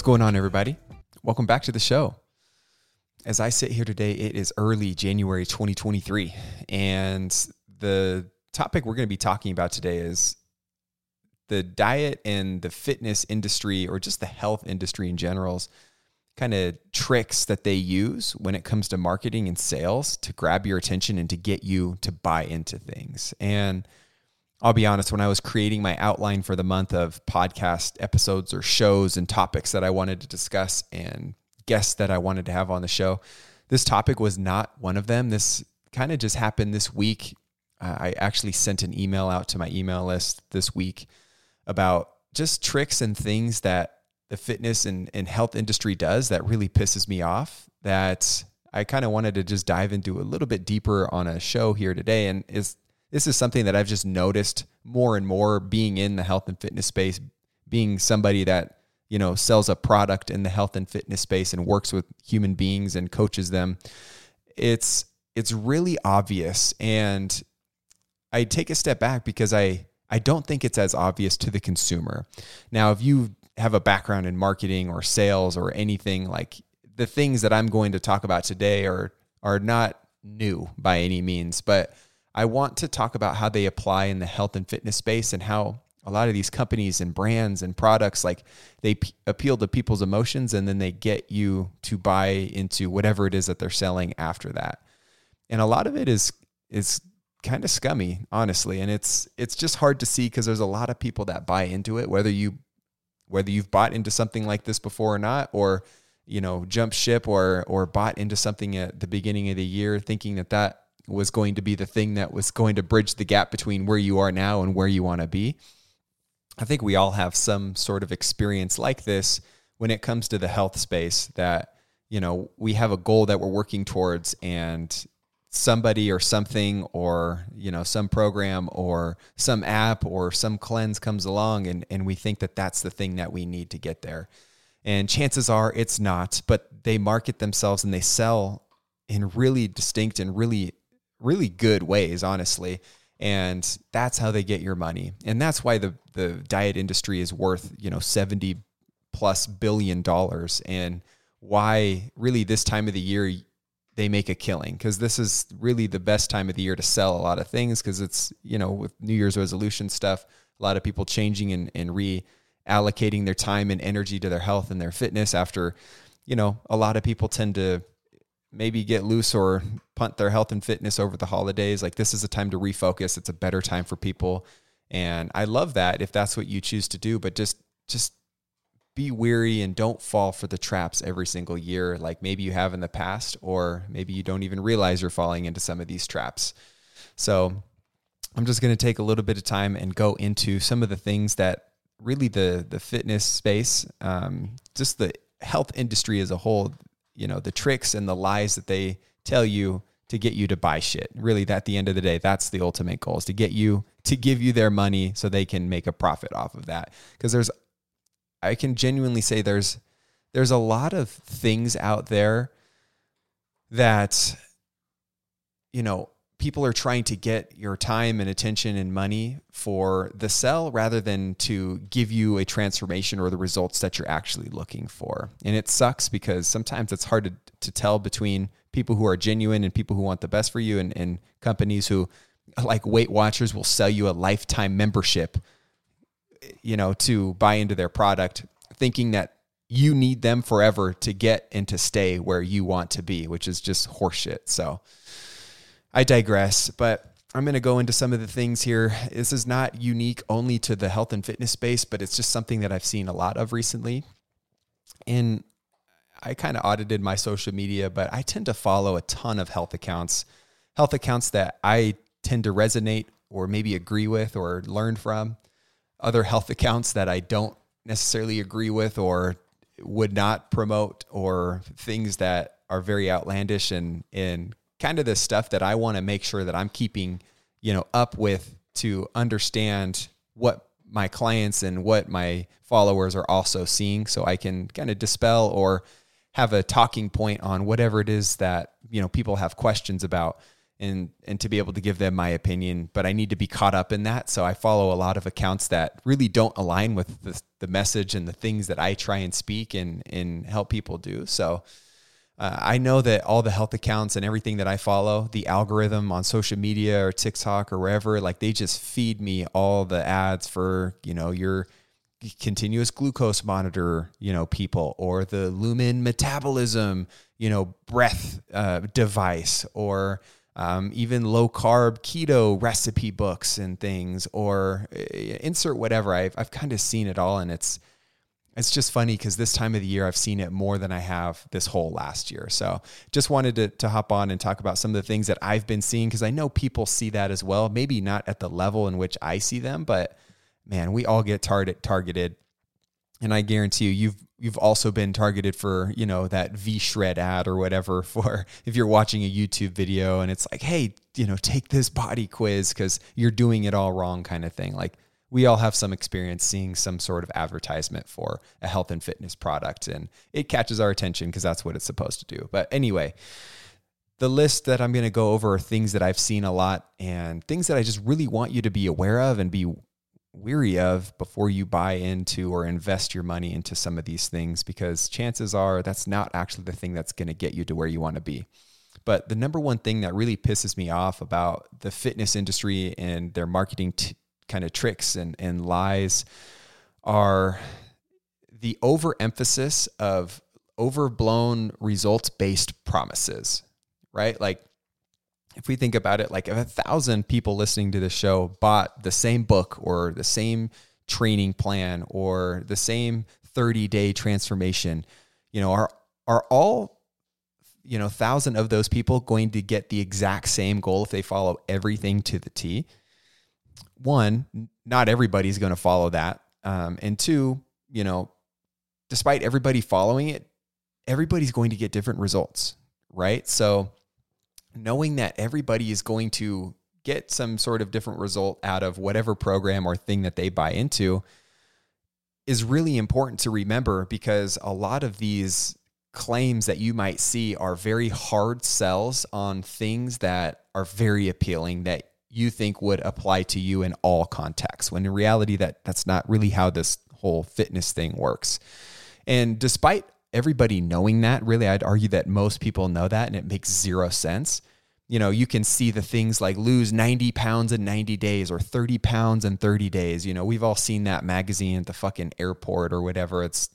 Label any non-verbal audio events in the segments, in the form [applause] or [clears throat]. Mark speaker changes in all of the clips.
Speaker 1: What's going on, everybody? Welcome back to the show. As I sit here today, it is early January 2023, and the topic we're going to be talking about today is the diet and the fitness industry, or just the health industry in general's kind of tricks that they use when it comes to marketing and sales to grab your attention and to get you to buy into things. And I'll be honest, when I was creating my outline for the month of podcast episodes or shows and topics that I wanted to discuss and guests that I wanted to have on the show, this topic was not one of them. This kind of just happened this week. Uh, I actually sent an email out to my email list this week about just tricks and things that the fitness and, and health industry does that really pisses me off that I kind of wanted to just dive into a little bit deeper on a show here today. And is this is something that I've just noticed more and more being in the health and fitness space, being somebody that, you know, sells a product in the health and fitness space and works with human beings and coaches them. It's it's really obvious and I take a step back because I I don't think it's as obvious to the consumer. Now, if you have a background in marketing or sales or anything like the things that I'm going to talk about today are are not new by any means, but I want to talk about how they apply in the health and fitness space and how a lot of these companies and brands and products like they p- appeal to people's emotions and then they get you to buy into whatever it is that they're selling after that. And a lot of it is is kind of scummy, honestly, and it's it's just hard to see because there's a lot of people that buy into it whether you whether you've bought into something like this before or not or you know jump ship or or bought into something at the beginning of the year thinking that that was going to be the thing that was going to bridge the gap between where you are now and where you want to be. I think we all have some sort of experience like this when it comes to the health space that, you know, we have a goal that we're working towards and somebody or something or, you know, some program or some app or some cleanse comes along and, and we think that that's the thing that we need to get there. And chances are it's not, but they market themselves and they sell in really distinct and really really good ways, honestly. And that's how they get your money. And that's why the, the diet industry is worth, you know, 70 plus billion dollars. And why really this time of the year they make a killing because this is really the best time of the year to sell a lot of things because it's, you know, with New Year's resolution stuff, a lot of people changing and, and reallocating their time and energy to their health and their fitness after, you know, a lot of people tend to maybe get loose or punt their health and fitness over the holidays. Like this is a time to refocus. It's a better time for people. And I love that if that's what you choose to do, but just just be weary and don't fall for the traps every single year like maybe you have in the past or maybe you don't even realize you're falling into some of these traps. So I'm just going to take a little bit of time and go into some of the things that really the the fitness space, um, just the health industry as a whole, you know the tricks and the lies that they tell you to get you to buy shit. Really, at the end of the day, that's the ultimate goal is to get you to give you their money so they can make a profit off of that. Because there's, I can genuinely say there's, there's a lot of things out there that, you know, people are trying to get your time and attention and money for the sell rather than to give you a transformation or the results that you're actually looking for. And it sucks because sometimes it's hard to, to tell between people who are genuine and people who want the best for you and, and companies who like Weight Watchers will sell you a lifetime membership, you know, to buy into their product, thinking that you need them forever to get and to stay where you want to be, which is just horseshit. So, I digress, but I'm going to go into some of the things here. This is not unique only to the health and fitness space, but it's just something that I've seen a lot of recently. And I kind of audited my social media, but I tend to follow a ton of health accounts, health accounts that I tend to resonate or maybe agree with or learn from, other health accounts that I don't necessarily agree with or would not promote, or things that are very outlandish and, and kind of the stuff that I want to make sure that I'm keeping, you know, up with to understand what my clients and what my followers are also seeing so I can kind of dispel or have a talking point on whatever it is that, you know, people have questions about. and and to be able to give them my opinion but i need to be caught up in that so i follow a lot of accounts that really don't align with the, the message and the things that i try and speak and and help people do so uh, i know that all the health accounts and everything that i follow the algorithm on social media or tiktok or wherever like they just feed me all the ads for you know your continuous glucose monitor, you know, people or the Lumen metabolism, you know, breath uh, device or um, even low carb keto recipe books and things or uh, insert whatever. I've, I've kind of seen it all and it's, it's just funny because this time of the year I've seen it more than I have this whole last year. So just wanted to, to hop on and talk about some of the things that I've been seeing because I know people see that as well. Maybe not at the level in which I see them, but man, we all get target targeted. And I guarantee you, you've you've also been targeted for you know that V shred ad or whatever [laughs] for if you're watching a YouTube video and it's like, hey, you know, take this body quiz because you're doing it all wrong, kind of thing. Like we all have some experience seeing some sort of advertisement for a health and fitness product, and it catches our attention because that's what it's supposed to do. But anyway. The list that I'm going to go over are things that I've seen a lot and things that I just really want you to be aware of and be weary of before you buy into or invest your money into some of these things because chances are that's not actually the thing that's going to get you to where you want to be. But the number one thing that really pisses me off about the fitness industry and their marketing t- kind of tricks and, and lies are the overemphasis of overblown results based promises, right? Like if we think about it, like if a thousand people listening to the show bought the same book or the same training plan or the same 30 day transformation, you know, are, are all, you know, thousand of those people going to get the exact same goal if they follow everything to the T? One, not everybody's going to follow that. Um, and two, you know, despite everybody following it, everybody's going to get different results, right? So, knowing that everybody is going to get some sort of different result out of whatever program or thing that they buy into is really important to remember because a lot of these claims that you might see are very hard sells on things that are very appealing that you think would apply to you in all contexts when in reality that that's not really how this whole fitness thing works and despite everybody knowing that, really, I'd argue that most people know that and it makes zero sense. You know, you can see the things like lose 90 pounds in 90 days or 30 pounds in 30 days. You know, we've all seen that magazine at the fucking airport or whatever. It's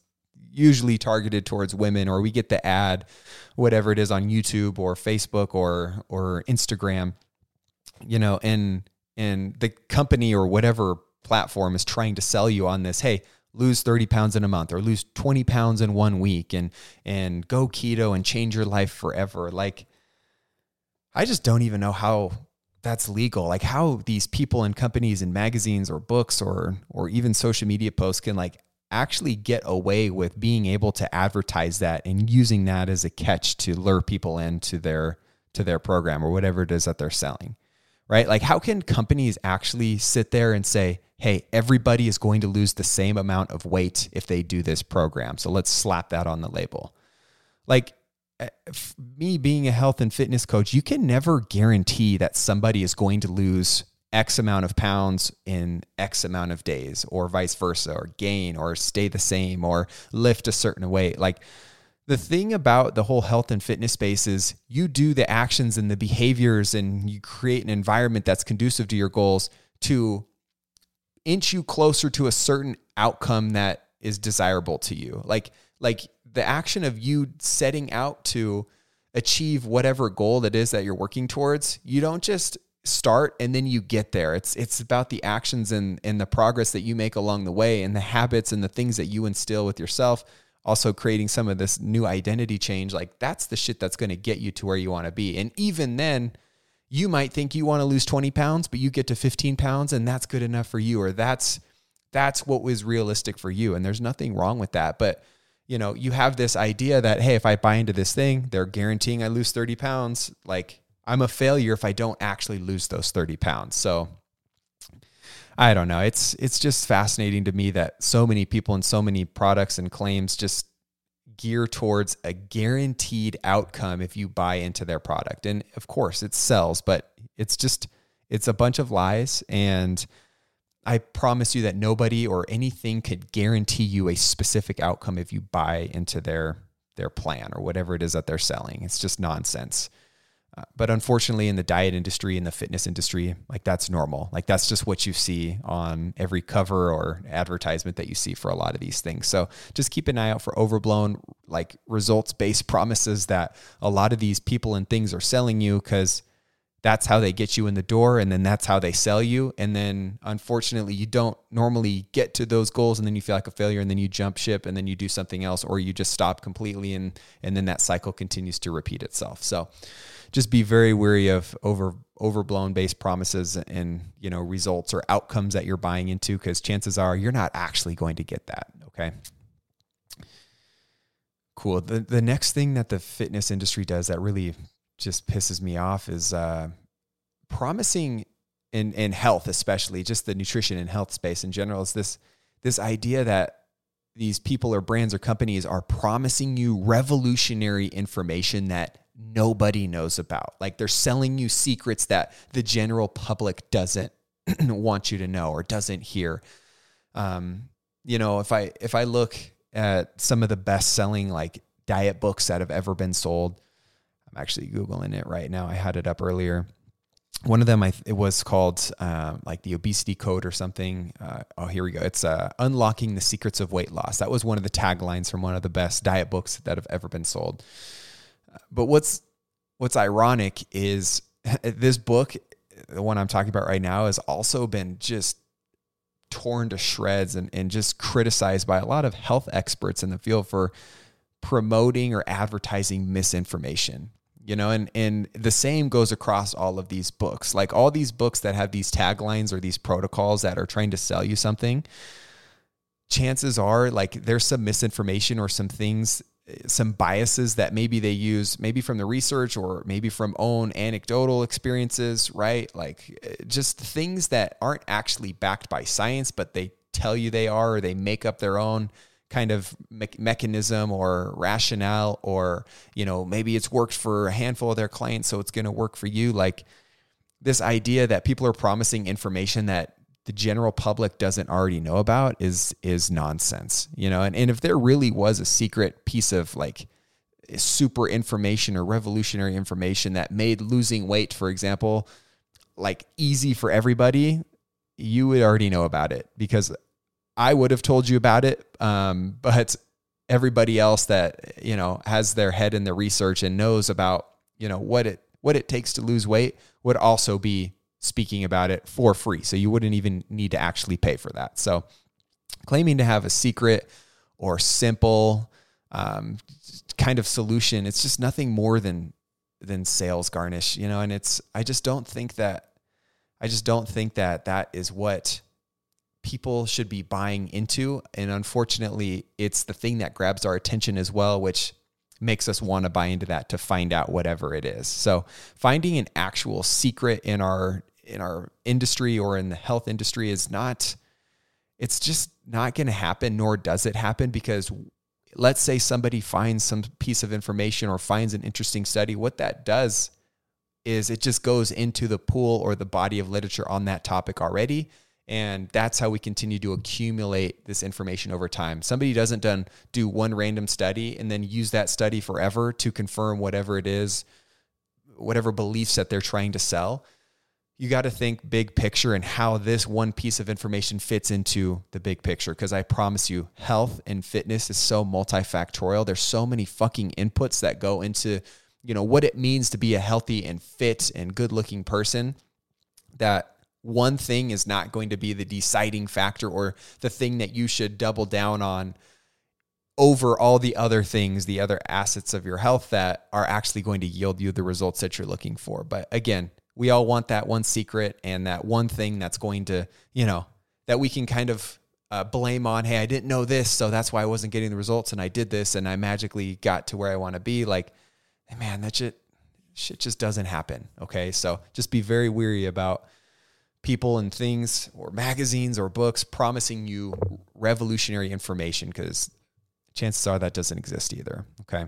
Speaker 1: usually targeted towards women or we get the ad whatever it is on YouTube or Facebook or or Instagram you know and and the company or whatever platform is trying to sell you on this hey lose 30 pounds in a month or lose 20 pounds in one week and and go keto and change your life forever. Like i just don't even know how that's legal. Like how these people and companies and magazines or books or or even social media posts can like actually get away with being able to advertise that and using that as a catch to lure people into their to their program or whatever it is that they're selling right like how can companies actually sit there and say hey, everybody is going to lose the same amount of weight if they do this program. So let's slap that on the label. Like eh, me being a health and fitness coach, you can never guarantee that somebody is going to lose X amount of pounds in X amount of days, or vice versa, or gain, or stay the same, or lift a certain weight. Like the thing about the whole health and fitness space is you do the actions and the behaviors, and you create an environment that's conducive to your goals to inch you closer to a certain outcome that is desirable to you. Like like the action of you setting out to achieve whatever goal that is that you're working towards, you don't just start and then you get there. It's it's about the actions and and the progress that you make along the way and the habits and the things that you instill with yourself. Also creating some of this new identity change, like that's the shit that's going to get you to where you want to be. And even then, you might think you want to lose 20 pounds, but you get to 15 pounds and that's good enough for you, or that's that's what was realistic for you. And there's nothing wrong with that. But you know, you have this idea that, hey, if I buy into this thing, they're guaranteeing I lose 30 pounds. Like I'm a failure if I don't actually lose those 30 pounds. So I don't know. It's it's just fascinating to me that so many people and so many products and claims just gear towards a guaranteed outcome if you buy into their product. And of course, it sells, but it's just it's a bunch of lies and I promise you that nobody or anything could guarantee you a specific outcome if you buy into their their plan or whatever it is that they're selling. It's just nonsense. But unfortunately, in the diet industry, in the fitness industry, like that's normal. Like that's just what you see on every cover or advertisement that you see for a lot of these things. So just keep an eye out for overblown, like results based promises that a lot of these people and things are selling you because that's how they get you in the door and then that's how they sell you. And then unfortunately you don't normally get to those goals and then you feel like a failure and then you jump ship and then you do something else or you just stop completely and and then that cycle continues to repeat itself. So just be very wary of over overblown based promises and you know results or outcomes that you're buying into because chances are you're not actually going to get that okay? Cool. The the next thing that the fitness industry does that really just pisses me off is uh, promising in in health, especially just the nutrition and health space in general, is this this idea that these people or brands or companies are promising you revolutionary information that nobody knows about. Like they're selling you secrets that the general public doesn't [clears throat] want you to know or doesn't hear. Um, you know, if I if I look at some of the best selling like diet books that have ever been sold, I'm actually googling it right now. I had it up earlier. One of them, I it was called um, like the obesity code or something. Uh, oh, here we go. It's uh, unlocking the secrets of weight loss. That was one of the taglines from one of the best diet books that have ever been sold. But what's what's ironic is [laughs] this book, the one I'm talking about right now, has also been just torn to shreds and, and just criticized by a lot of health experts in the field for promoting or advertising misinformation you know and and the same goes across all of these books. Like all these books that have these taglines or these protocols that are trying to sell you something chances are like there's some misinformation or some things some biases that maybe they use maybe from the research or maybe from own anecdotal experiences right? Like just things that aren't actually backed by science but they tell you they are or they make up their own kind of me- mechanism or rationale or you know maybe it's worked for a handful of their clients so it's going to work for you. Like this idea that people are promising information that the general public doesn't already know about is is nonsense you know? And, and if there really was a secret piece of like super information or revolutionary information that made losing weight for example like easy for everybody you would already know about it because I would have told you about it, um, but everybody else that you know has their head in the research and knows about you know what it what it takes to lose weight would also be speaking about it for free. So you wouldn't even need to actually pay for that. So claiming to have a secret or simple um, kind of solution, it's just nothing more than than sales garnish, you know. And it's I just don't think that I just don't think that that is what people should be buying into. And unfortunately, it's the thing that grabs our attention as well, which makes us want to buy into that to find out whatever it is. So finding an actual secret in our in our industry or in the health industry is not it's just not going to happen nor does it happen because let's say somebody finds some piece of information or finds an interesting study what that does is it just goes into the pool or the body of literature on that topic already and that's how we continue to accumulate this information over time. Somebody doesn't done do one random study and then use that study forever to confirm whatever it is whatever beliefs that they're trying to sell you got to think big picture and how this one piece of information fits into the big picture. Because i promise you health and fitness is so multifactorial. There's so many fucking inputs that go into you know what it means to be a healthy and fit and good looking person that one thing is not going to be the deciding factor or the thing that you should double down on over all the other things, the other assets of your health that are actually going to yield you the results that you're looking for. But again, we all want that one secret and that one thing that's going to, you know, that we can kind of uh, blame on, hey, I didn't know this, so that's why I wasn't getting the results, and I did this, and I magically got to where I want to be. Like, hey man, that shit, shit just doesn't happen. Okay, so just be very weary about people and things or magazines or books promising you revolutionary information because chances are that doesn't exist either. Okay.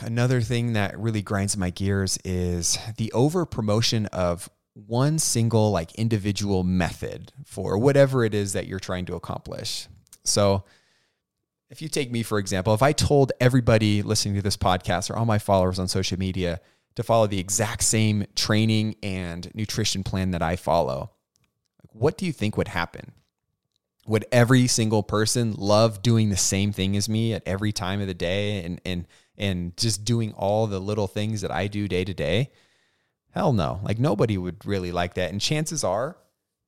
Speaker 1: Another thing that really grinds my gears is the over promotion of one single like individual method for whatever it is that you're trying to accomplish. So, if you take me for example, if I told everybody listening to this podcast or all my followers on social media to follow the exact same training and nutrition plan that I follow, what do you think would happen? Would every single person love doing the same thing as me at every time of the day and and and just doing all the little things that I do day to day? Hell no. Like nobody would really like that. And chances are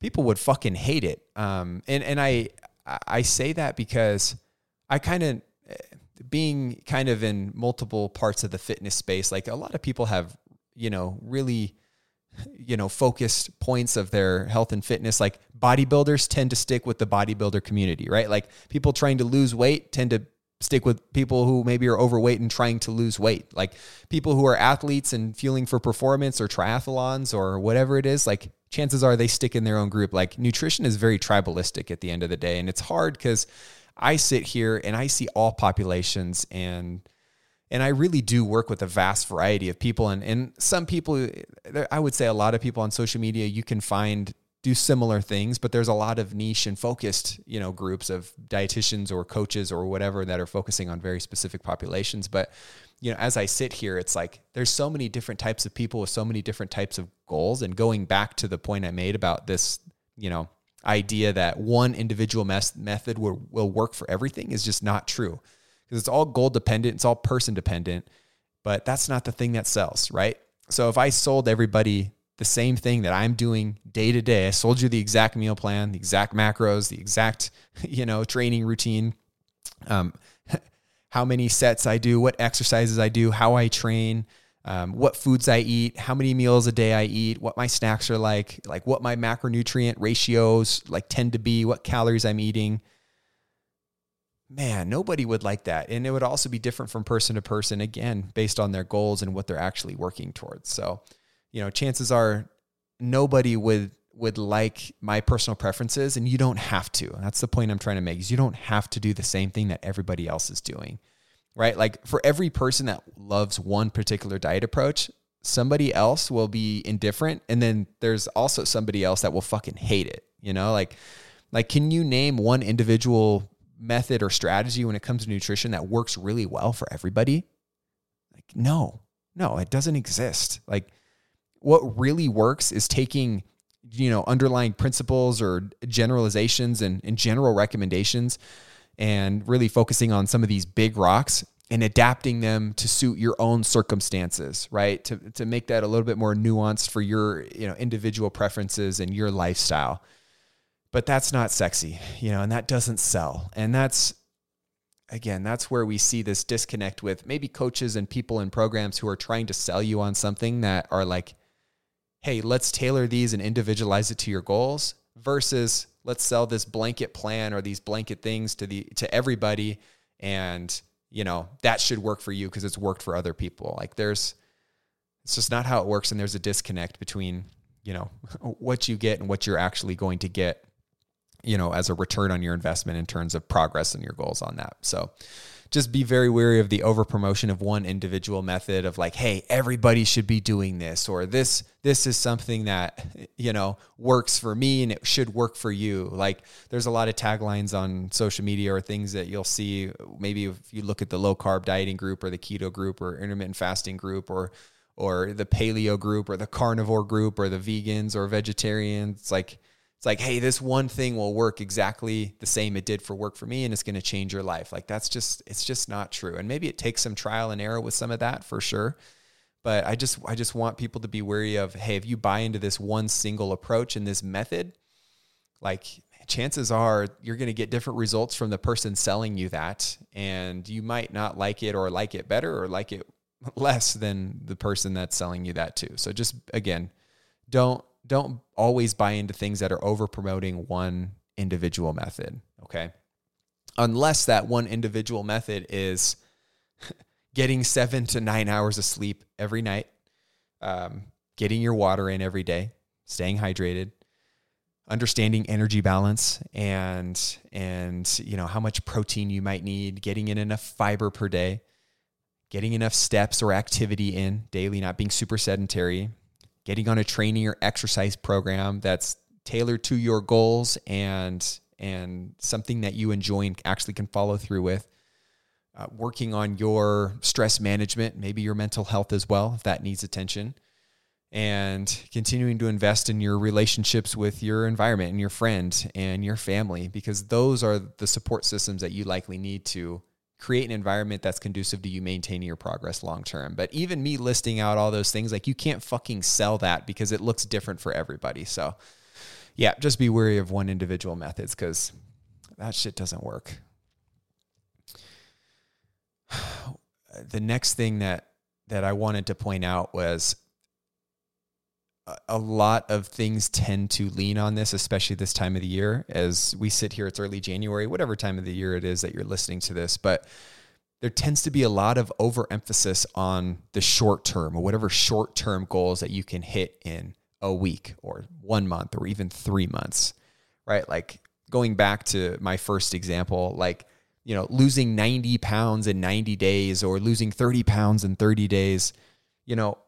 Speaker 1: people would fucking hate it. Um, and, and I, I say that because I kind of, being kind of in multiple parts of the fitness space, like a lot of people have, you know, really, you know, focused points of their health and fitness. Like bodybuilders tend to stick with the bodybuilder community, right? Like people trying to lose weight tend to stick with people who maybe are overweight and trying to lose weight. Like people who are athletes and fueling for performance or triathlons or whatever it is, like chances are they stick in their own group. Like nutrition is very tribalistic at the end of the day. And it's hard because I sit here and I see all populations and and I really do work with a vast variety of people and and some people I would say a lot of people on social media you can find do similar things, but there's a lot of niche and focused, you know, groups of dietitians or coaches or whatever that are focusing on very specific populations. But, you know, as I sit here, it's like there's so many different types of people with so many different types of goals. And going back to the point I made about this, you know, idea that one individual mes- method will, will work for everything is just not true because it's all goal dependent, it's all person dependent, but that's not the thing that sells, right? So if I sold everybody the same thing that I'm doing day to day. I sold you the exact meal plan, the exact macros, the exact, [laughs] you know, training routine, um, [laughs] how many sets I do, what exercises I do, how I train, um, what foods I eat, how many meals a day I eat, what my snacks are like, like what my macronutrient ratios like tend to be, what calories I'm eating. Man, nobody would like that. And it would also be different from person to person, again, based on their goals and what they're actually working towards. So, you know, chances are nobody would would like my personal preferences and you don't have to. That's the point I'm trying to make. Is you don't have to do the same thing that everybody else is doing. Right? Like for every person that loves one particular diet approach, somebody else will be indifferent and then there's also somebody else that will fucking hate it, you know? Like like can you name one individual method or strategy when it comes to nutrition that works really well for everybody? Like no. No, it doesn't exist. Like what really works is taking you know underlying principles or generalizations and, and general recommendations and really focusing on some of these big rocks and adapting them to suit your own circumstances right? To, to make that a little bit more nuanced for your you know individual preferences and your lifestyle. But that's not sexy you know and that doesn't sell. And that's again that's where we see this disconnect with maybe coaches and people in programs who are trying to sell you on something that are like hey, let's tailor these and individualize it to your goals versus let's sell this blanket plan or these blanket things to the to everybody. And you know that should work for you because it's worked for other people. Like there's it's just not how it works. And there's a disconnect between you know [laughs] what you get and what you're actually going to get you know as a return on your investment in terms of progress and your goals on that. So just be very wary of the over promotion of one individual method of like, hey, everybody should be doing this, or this this is something that you know works for me and it should work for you. Like there's a lot of taglines on social media or things that you'll see. Maybe if you look at the low carb dieting group or the keto group or intermittent fasting group or or the paleo group or the carnivore group or the vegans or vegetarians, like it's like, hey, this one thing will work exactly the same it did for work for me and it's going to change your life. Like that's just it's just not true. And maybe it takes some trial and error with some of that for sure. But I just I just want people to be wary of, hey, if you buy into this one single approach and this method, like chances are you're going to get different results from the person selling you that and you might not like it or like it better or like it [laughs] less than the person that's selling you that too. So just again, don't don't always buy into things that are over promoting one individual method. Okay. Unless that one individual method is [laughs] getting seven to nine hours of sleep every night, um, getting your water in every day, staying hydrated, understanding energy balance and and you know how much protein you might need getting in enough fiber per day getting enough steps or activity in daily not being super sedentary getting on a training or exercise program that's tailored to your goals and and something that you enjoy and actually can follow through with. Uh, working on your stress management maybe your mental health as well if that needs attention. And continuing to invest in your relationships with your environment and your friend and your family because those are the support systems that you likely need to create an environment that's conducive to you maintaining your progress long term. But even me listing out all those things, like you can't fucking sell that because it looks different for everybody. So, yeah, just be wary of one individual methods because that shit doesn't work. [sighs] The next thing that that I wanted to point out was a lot of things tend to lean on this, especially this time of the year. As we sit here, it's early January, whatever time of the year it is that you're listening to this, but there tends to be a lot of overemphasis on the short term or whatever short term goals that you can hit in a week or one month or even three months, right? Like going back to my first example, like, you know, losing 90 pounds in 90 days or losing 30 pounds in 30 days, you know,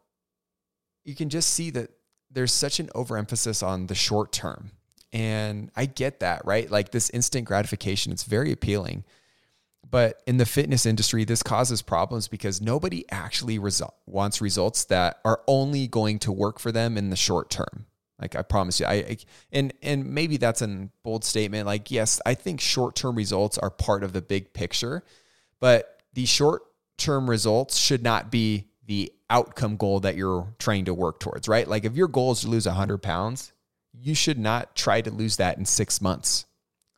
Speaker 1: you can just see that there's such an overemphasis on the short term. And I get that, right? Like this instant gratification, it's very appealing. But in the fitness industry, this causes problems because nobody actually wants results that are only going to work for them in the short term. Like I promise you, I, I and and maybe that's a bold statement. Like yes, I think short term results are part of the big picture, but the short term results should not be the outcome goal that you're trying to work towards, right? Like if your goal is to lose 100 pounds, you should not try to lose that in six months.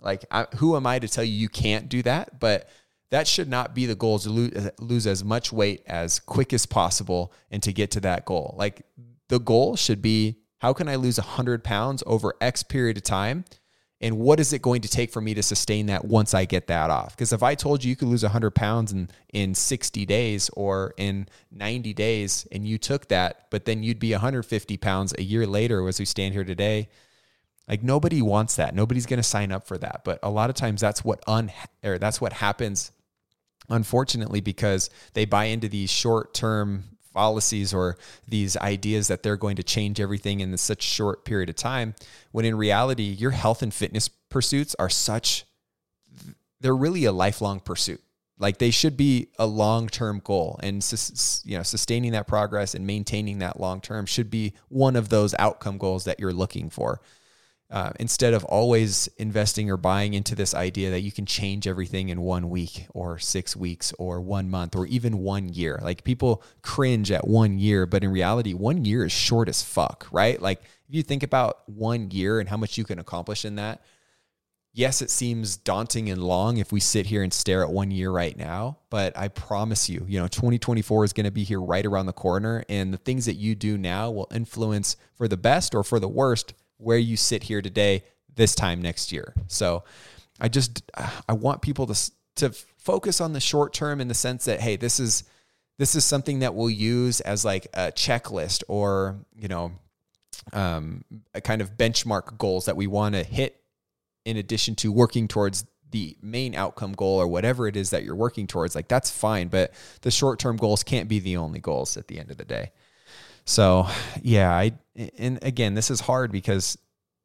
Speaker 1: Like, I, who am I to tell you you can't do that? But that should not be the goal to lose, lose as much weight as quick as possible and to get to that goal. Like, the goal should be how can I lose 100 pounds over X period of time and what is it going to take for me to sustain that once I get that off? Because if I told you you could lose 100 pounds in, in 60 days or in 90 days and you took that, but then you'd be 150 pounds a year later as we stand here today, like nobody wants that. Nobody's going to sign up for that. But a lot of times that's what un or that's what happens unfortunately because they buy into these short-term fallacies or these ideas that they're going to change everything in such short period of time when in reality your health and fitness pursuits are such they're really a lifelong pursuit. Like they should be a long-term goal and you know sustaining that progress and maintaining that long term should be one of those outcome goals that you're looking for uh, instead of always investing or buying into this idea that you can change everything in one week or six weeks or one month or even one year. Like people cringe at one year, but in reality, one year is short as fuck, right? Like if you think about one year and how much you can accomplish in that, yes, it seems daunting and long if we sit here and stare at one year right now, but I promise you, you know, 2024 is going to be here right around the corner. And the things that you do now will influence for the best or for the worst where you sit here today this time next year. So I just I want people to to focus on the short term in the sense that hey, this is this is something that we'll use as like a checklist or, you know, um, a kind of benchmark goals that we want to hit in addition to working towards the main outcome goal or whatever it is that you're working towards like that's fine but the short-term goals can't be the only goals at the end of the day so, yeah, I and again, this is hard because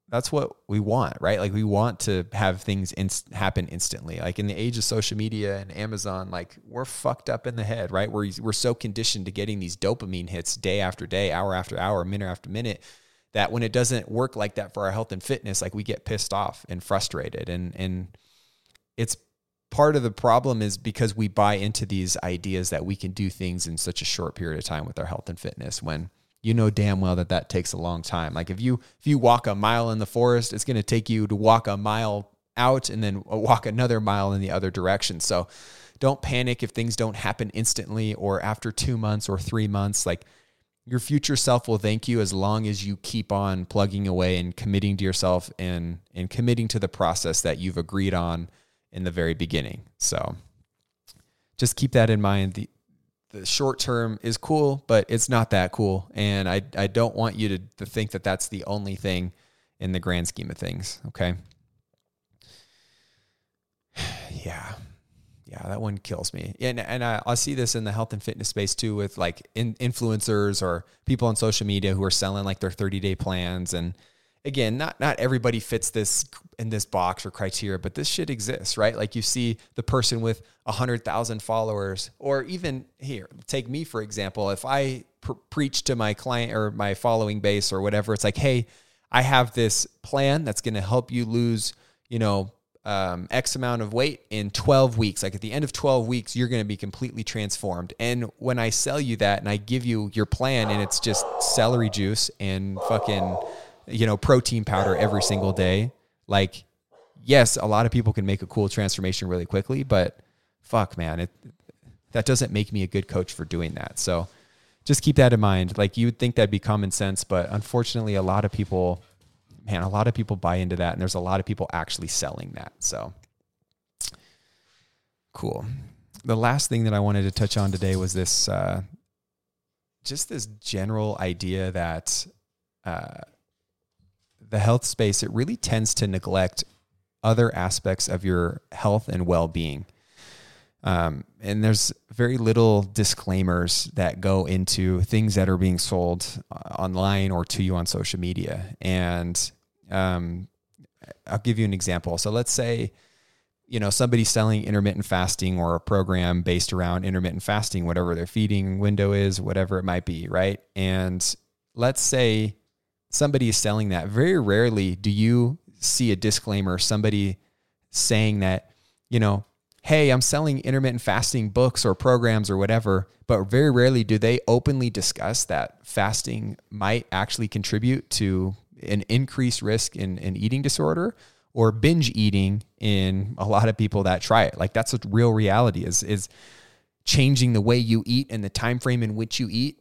Speaker 1: that's what we want, right? Like we want to have things inst- happen instantly. Like in the age of social media and Amazon, like we're fucked up in the head, right? We're we're so conditioned to getting these dopamine hits day after day, hour after hour, minute after minute that when it doesn't work like that for our health and fitness, like we get pissed off and frustrated and and it's part of the problem is because we buy into these ideas that we can do things in such a short period of time with our health and fitness when you know damn well that that takes a long time like if you if you walk a mile in the forest it's going to take you to walk a mile out and then uh, walk another mile in the other direction so don't panic if things don't happen instantly or after 2 months or 3 months like your future self will thank you as long as you keep on plugging away and committing to yourself and and committing to the process that you've agreed on in the very beginning. So just keep that in mind. The short term is cool, but it's not that cool. And I, I don't want you to, to think that that's the only thing in the grand scheme of things. Okay. [sighs] yeah. Yeah, that one kills me. And and I, I see this in the health and fitness space too with like in, influencers or people on social media who are selling like their 30 day plans. And again, not not everybody fits this in this box or criteria, but this shit exists, right? Like you see the person with a hundred thousand followers, or even here, take me for example. If I pr- preach to my client or my following base or whatever, it's like, hey, I have this plan that's going to help you lose, you know, um, X amount of weight in 12 weeks. Like at the end of 12 weeks, you're going to be completely transformed. And when I sell you that and I give you your plan and it's just celery juice and fucking, you know, protein powder every single day, like, yes, a lot of people can make a cool transformation really quickly, but fuck, man, it, that doesn't make me a good coach for doing that. So just keep that in mind. Like you would think that'd be common sense, but unfortunately, a lot of people man, a lot of people buy into that, and there's a lot of people actually selling that. So cool. The last thing that I wanted to touch on today was this, uh, just this general idea that uh, the health space it really tends to neglect other aspects of your health and well-being. Um, and there's very little disclaimers that go into things that are being sold uh, online or to you on social media. And um, I'll give you an example. So let's say, you know, somebody's selling intermittent fasting or a program based around intermittent fasting, whatever their feeding window is, whatever it might be, right? And let's say somebody is selling that. Very rarely do you see a disclaimer, somebody saying that, you know, hey, I'm selling intermittent fasting books or programs or whatever, but very rarely do they openly discuss that fasting might actually contribute to an increased risk in an eating disorder or binge eating in a lot of people that try it. Like that's a real reality is is changing the way you eat and the time frame in which you eat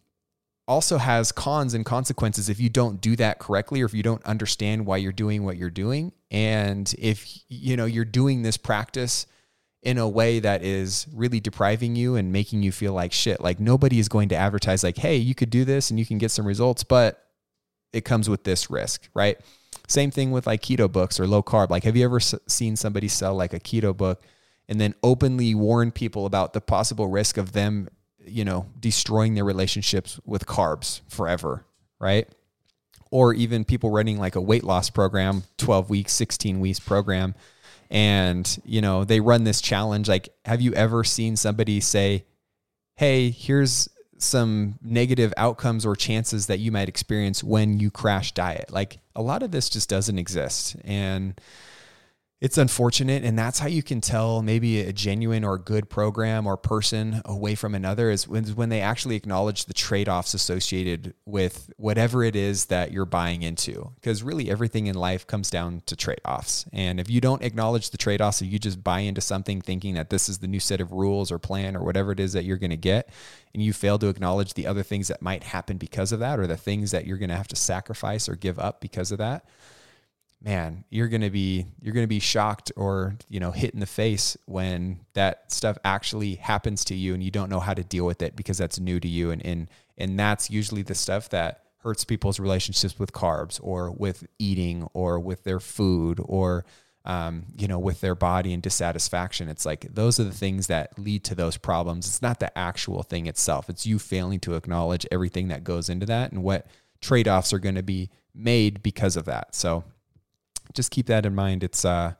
Speaker 1: also has cons and consequences if you don't do that correctly or if you don't understand why you're doing what you're doing and if you know you're doing this practice in a way that is really depriving you and making you feel like shit like nobody is going to advertise like hey you could do this and you can get some results but it comes with this risk, right? Same thing with like keto books or low carb. Like, have you ever seen somebody sell like a keto book and then openly warn people about the possible risk of them, you know, destroying their relationships with carbs forever, right? Or even people running like a weight loss program, 12 weeks, 16 weeks program. And, you know, they run this challenge. Like, have you ever seen somebody say, Hey, here's some negative outcomes or chances that you might experience when you crash diet. Like a lot of this just doesn't exist. And it's unfortunate and that's how you can tell maybe a genuine or good program or person away from another is when, when they actually acknowledge the trade-offs associated with whatever it is that you're buying into. Because really everything in life comes down to trade-offs. And if you don't acknowledge the trade-offs or you just buy into something thinking that this is the new set of rules or plan or whatever it is that you're going to get and you fail to acknowledge the other things that might happen because of that or the things that you're going to have to sacrifice or give up because of that man, you're going to be you're going to be shocked or, you know, hit in the face when that stuff actually happens to you and you don't know how to deal with it because that's new to you and and and that's usually the stuff that hurts people's relationships with carbs or with eating or with their food or um, you know, with their body and dissatisfaction. It's like those are the things that lead to those problems. It's not the actual thing itself. It's you failing to acknowledge everything that goes into that and what trade offs are going to be made because of that. So just keep that in mind. It's uh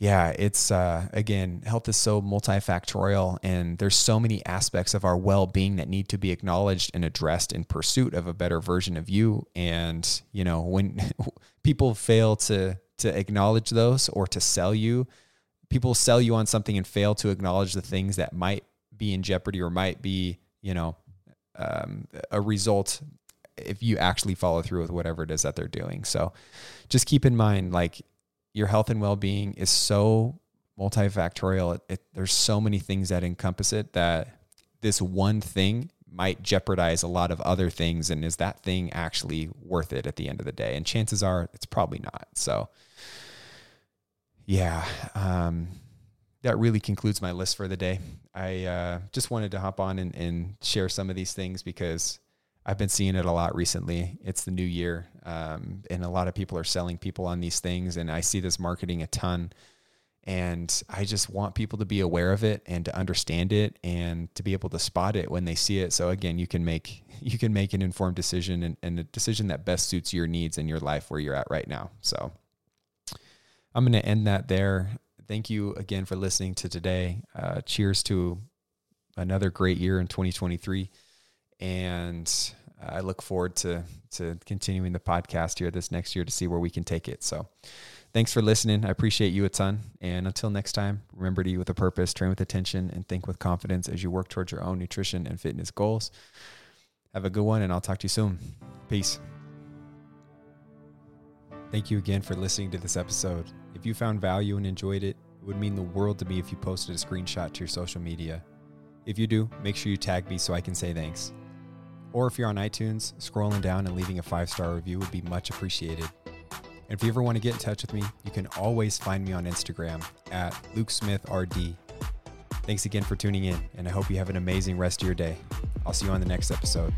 Speaker 1: yeah, it's uh, again, health is so multifactorial, and there's so many aspects of our well-being that need to be acknowledged and addressed in pursuit of a better version of you. And you know, when [laughs] people fail to to acknowledge those or to sell you, people sell you on something and fail to acknowledge the things that might be in jeopardy or might be, you know, um, a result if you actually follow through with whatever it is that they're doing. So just keep in mind, like your health and well being is so multifactorial. It, it, there's so many things that encompass it that this one thing might jeopardize a lot of other things. And is that thing actually worth it at the end of the day? And chances are it's probably not. So, yeah, um, that really concludes my list for the day. I uh, just wanted to hop on and, and share some of these things because I've been seeing it a lot recently. It's the new year, um, and a lot of people are selling people on these things, and I see this marketing a ton. And I just want people to be aware of it and to understand it and to be able to spot it when they see it. So again, you can make [laughs] you can make an informed decision and, and a decision that best suits your needs and your life where you're at right now. So I'm going to end that there. Thank you again for listening to today. Uh, cheers to another great year in 2023 and I look forward to to continuing the podcast here this next year to see where we can take it. So, thanks for listening. I appreciate you a ton. And until next time, remember to eat with a purpose, train with attention, and think with confidence as you work towards your own nutrition and fitness goals. Have a good one, and I'll talk to you soon. Peace. Thank you again for listening to this episode. If you found value and enjoyed it, it would mean the world to me if you posted a screenshot to your social media. If you do, make sure you tag me so I can say thanks. Or if you're on iTunes, scrolling down and leaving a five star review would be much appreciated. And if you ever want to get in touch with me, you can always find me on Instagram at LukeSmithRD. Thanks again for tuning in, and I hope you have an amazing rest of your day. I'll see you on the next episode.